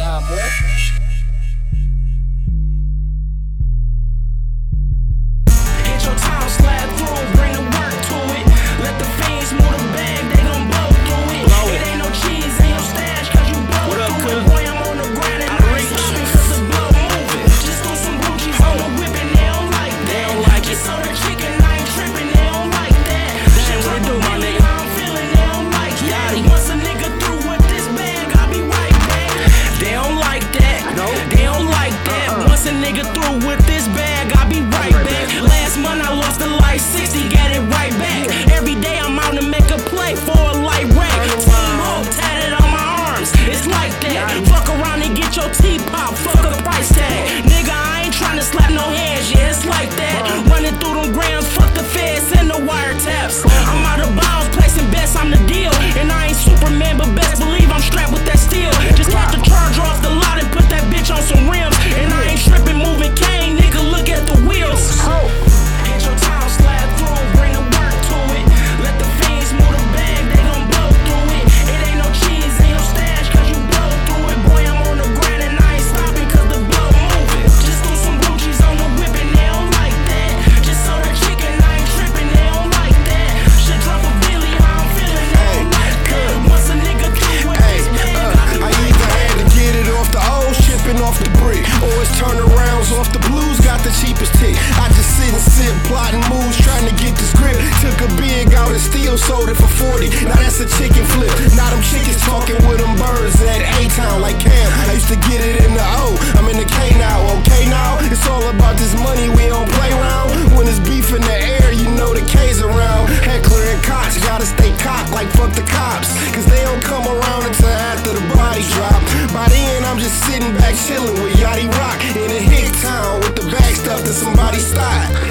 desire more. didn't plotting moves, trying to get this grip. Took a big out and still sold it for 40. Now that's a chicken flip. Now them chickens talking with them birds at A Town like Cam. I used to get it in the O. I'm in the K now, okay now? It's all about this money, we don't play around. When it's beef in the air, you know the K's around. Heckler and Koch, gotta stay cocked like fuck the cops. Cause they don't come around until after the bodies drop. By then, I'm just sitting back chilling with Yadi Roc. And a up to somebody's thigh.